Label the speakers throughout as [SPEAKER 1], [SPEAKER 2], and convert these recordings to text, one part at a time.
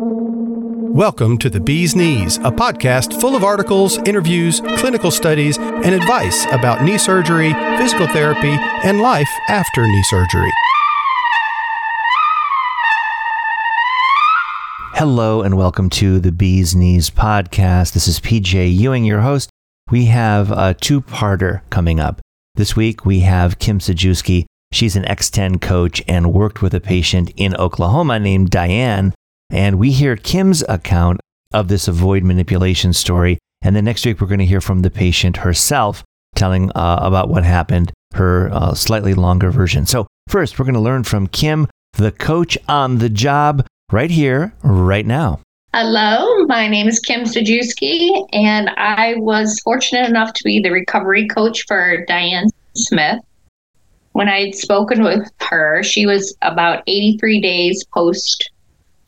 [SPEAKER 1] Welcome to The Bee's Knees, a podcast full of articles, interviews, clinical studies, and advice about knee surgery, physical therapy, and life after knee surgery.
[SPEAKER 2] Hello, and welcome to the Bee's Knees podcast. This is PJ Ewing, your host. We have a two parter coming up. This week, we have Kim Sajewski. She's an X10 coach and worked with a patient in Oklahoma named Dianne and we hear Kim's account of this avoid manipulation story. And then next week, we're going to hear from the patient herself telling uh, about what happened, her uh, slightly longer version. So, first, we're going to learn from Kim, the coach on the job, right here, right now.
[SPEAKER 3] Hello, my name is Kim Sajewski, and I was fortunate enough to be the recovery coach for Dianne Smith. When I had spoken with her, she was about 83 days post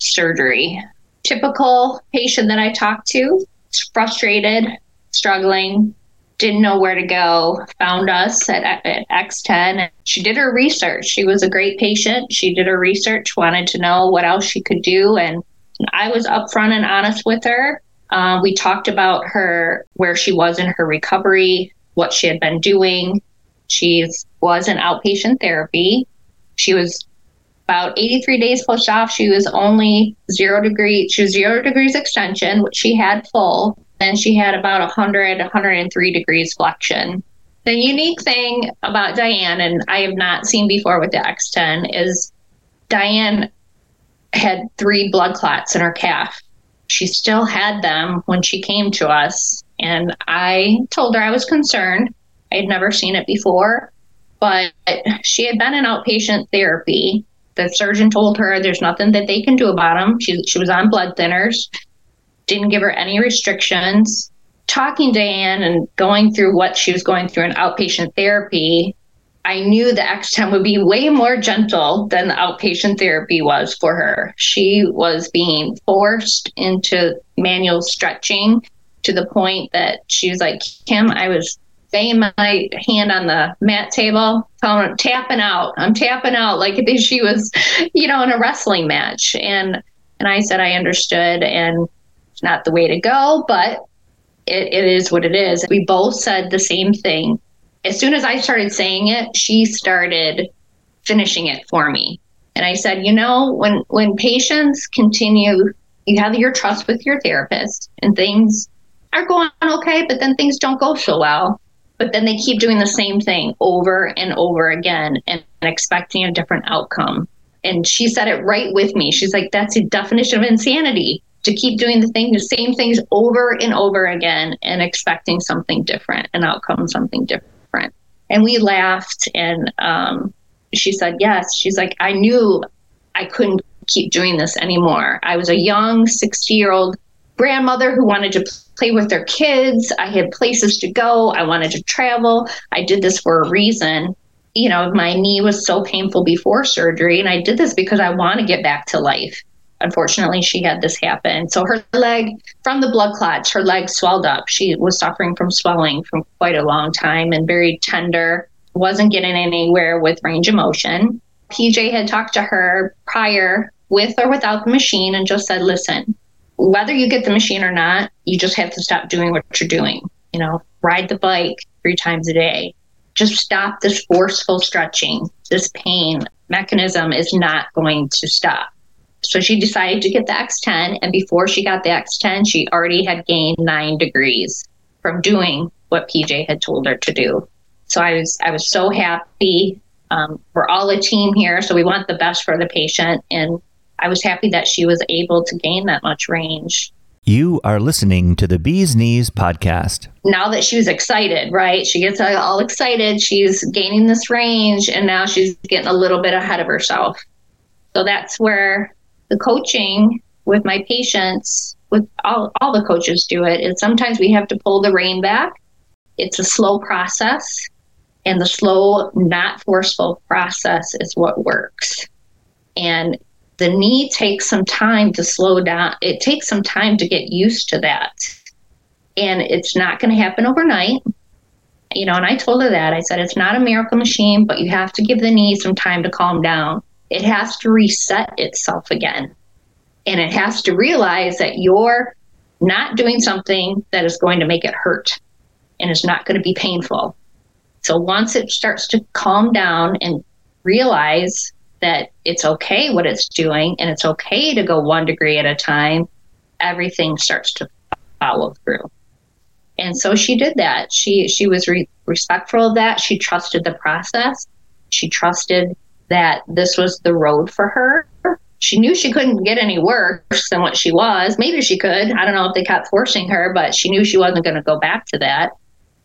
[SPEAKER 3] surgery. Typical patient that I talked to, frustrated, struggling, didn't know where to go, found us at, at X10. She did her research. She was a great patient. She did her research, wanted to know what else she could do. And I was upfront and honest with her. Uh, we talked about her, where she was in her recovery, what she had been doing. She was in outpatient therapy. She was about 83 days post op, she was only zero degree. She was zero degrees extension, which she had full. and she had about 100, 103 degrees flexion. The unique thing about Dianne, and I have not seen before with the X10, is Dianne had three blood clots in her calf. She still had them when she came to us. And I told her I was concerned. I had never seen it before, but she had been in outpatient therapy the surgeon told her there's nothing that they can do about them. She, she was on blood thinners, didn't give her any restrictions. Talking to Anne and going through what she was going through in outpatient therapy, I knew the X10 would be way more gentle than the outpatient therapy was for her. She was being forced into manual stretching to the point that she was like, Kim, I was banging my hand on the mat table, telling tapping out. I'm tapping out like she was, you know, in a wrestling match. And and I said I understood and not the way to go, but it, it is what it is. We both said the same thing. As soon as I started saying it, she started finishing it for me. And I said, you know, when when patients continue, you have your trust with your therapist and things are going okay, but then things don't go so well but then they keep doing the same thing over and over again and, expecting a different outcome. And she said it right with me. She's like, that's the definition of insanity to keep doing the thing, the same things over and over again and expecting something different, an outcome, something different. And we laughed and um, she said, yes. She's like, I knew I couldn't keep doing this anymore. I was a young 60 year old grandmother who wanted to play with their kids. I had places to go. I wanted to travel. I did this for a reason. You know, my knee was so painful before surgery, and I did this because I want to get back to life. Unfortunately, she had this happen. So her leg, from the blood clots, her leg swelled up. She was suffering from swelling from quite a long time and very tender, wasn't getting anywhere with range of motion. PJ had talked to her prior with or without the machine and just said, listen, whether you get the machine or not, you just have to stop doing what you're doing. You know, ride the bike three times a day. Just stop this forceful stretching. This pain mechanism is not going to stop. So she decided to get the X10. And before she got the X10, she already had gained nine degrees from doing what PJ had told her to do. So I was I was so happy. Um, we're all a team here, so we want the best for the patient, and I was happy that she was able to gain that much range.
[SPEAKER 2] You are listening to the Bee's Knees podcast.
[SPEAKER 3] Now that she was excited, right? She gets all excited. She's gaining this range, and now she's getting a little bit ahead of herself. So that's where the coaching with my patients, with all, all the coaches do it, is sometimes we have to pull the rein back. It's a slow process, and the slow, not forceful process is what works. And the knee takes some time to slow down. It takes some time to get used to that. And it's not going to happen overnight. You know, and I told her that. I said, it's not a miracle machine, but you have to give the knee some time to calm down. It has to reset itself again. And it has to realize that you're not doing something that is going to make it hurt and is not going to be painful. So once it starts to calm down and realize that it's okay what it's doing and it's okay to go one degree at a time, everything starts to follow through. And so she did that. She she was re- respectful of that. She trusted the process. She trusted that this was the road for her. She knew she couldn't get any worse than what she was. Maybe she could. I don't know if they kept forcing her, but she knew she wasn't going to go back to that.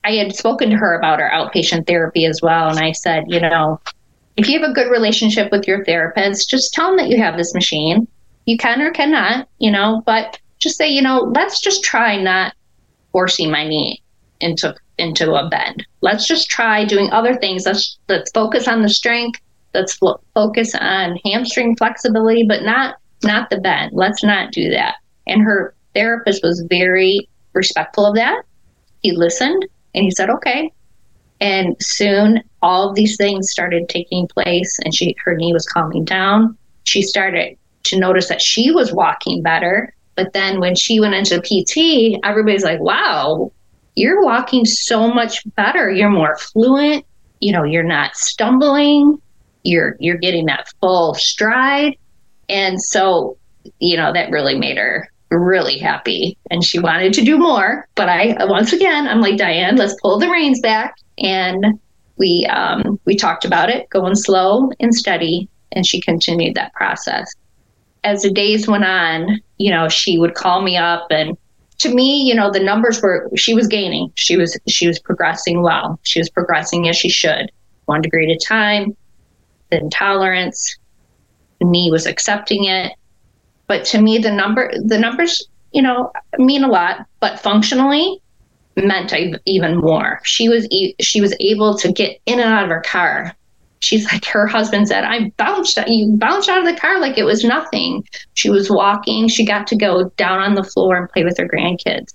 [SPEAKER 3] I had spoken to her about her outpatient therapy as well. And I said, you know, if you have a good relationship with your therapist, just tell them that you have this machine. You can or cannot, you know, but just say, you know, let's just try not forcing my knee into into a bend. Let's just try doing other things. Let's let's focus on the strength. Let's focus on hamstring flexibility, but not not the bend. Let's not do that. And her therapist was very respectful of that. He listened and he said, "Okay." And soon all of these things started taking place and she her knee was calming down. She started to notice that she was walking better. But then when she went into PT, everybody's like, wow, you're walking so much better. You're more fluent. You know, you're not stumbling. You're you're getting that full stride. And so, you know, that really made her really happy and she wanted to do more. But I once again I'm like, Dianne, let's pull the reins back. And we um, we talked about it, going slow and steady, and she continued that process. As the days went on, you know, she would call me up and to me, you know, the numbers were she was gaining. She was she was progressing well. She was progressing as she should. One degree at a time, the intolerance, the knee was accepting it. But to me the number the numbers, you know, mean a lot, but functionally meant even more. She was she was able to get in and out of her car. She's like her husband said, "I bounced you bounced out of the car like it was nothing." She was walking. She got to go down on the floor and play with her grandkids,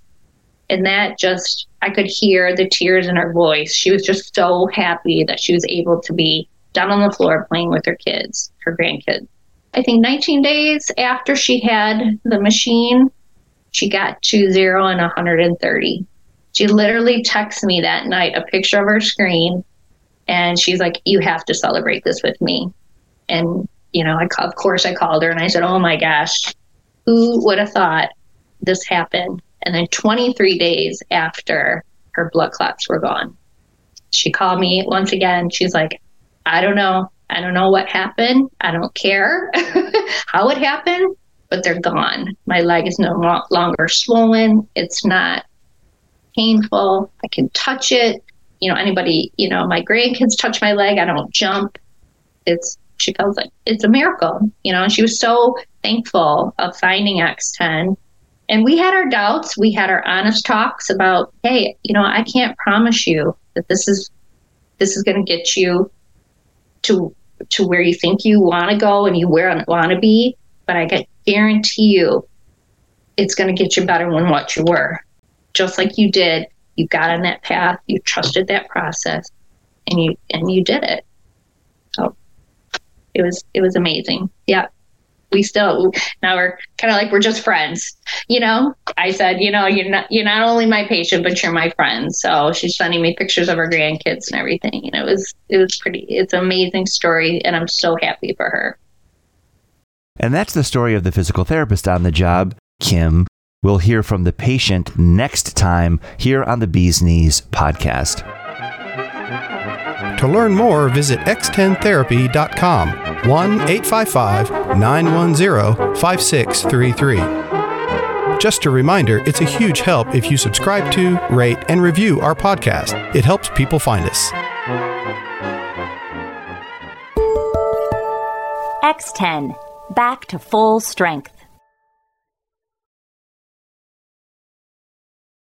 [SPEAKER 3] and that just I could hear the tears in her voice. She was just so happy that she was able to be down on the floor playing with her kids, her grandkids. I think 19 days after she had the machine, she got to zero and 130 she literally texted me that night a picture of her screen and she's like, You have to celebrate this with me. And, you know, I, of course I called her and I said, Oh my gosh, who would have thought this happened? And then 23 days after her blood clots were gone, she called me once again. She's like, I don't know. I don't know what happened. I don't care how it happened, but they're gone. My leg is no longer swollen. It's not painful. I can touch it. You know, anybody, you know, my grandkids touch my leg. I don't jump. It's, she feels like it's a miracle, you know, and she was so thankful of finding X10. And we had our doubts. We had our honest talks about, hey, you know, I can't promise you that this is, this is going to get you to, to where you think you want to go and you where want to be. But I can guarantee you it's going to get you better than what you were just like you did. You got on that path, you trusted that process, and you and you did it. So it was it was amazing. Yeah. We still now we're kind of like we're just friends, you know. I said, you know, you're not you're not only my patient, but you're my friend. So she's sending me pictures of her grandkids and everything. And it was it was pretty. It's an amazing story, and I'm so happy for her.
[SPEAKER 2] And that's the story of the physical therapist on the job, Kim We'll hear from the patient next time here on the Bee's Knees podcast.
[SPEAKER 1] To learn more, visit x10therapy.com 1 855 910 5633. Just a reminder, it's a huge help if you subscribe to, rate, and review our podcast. It helps people find us.
[SPEAKER 4] X10, back to full strength.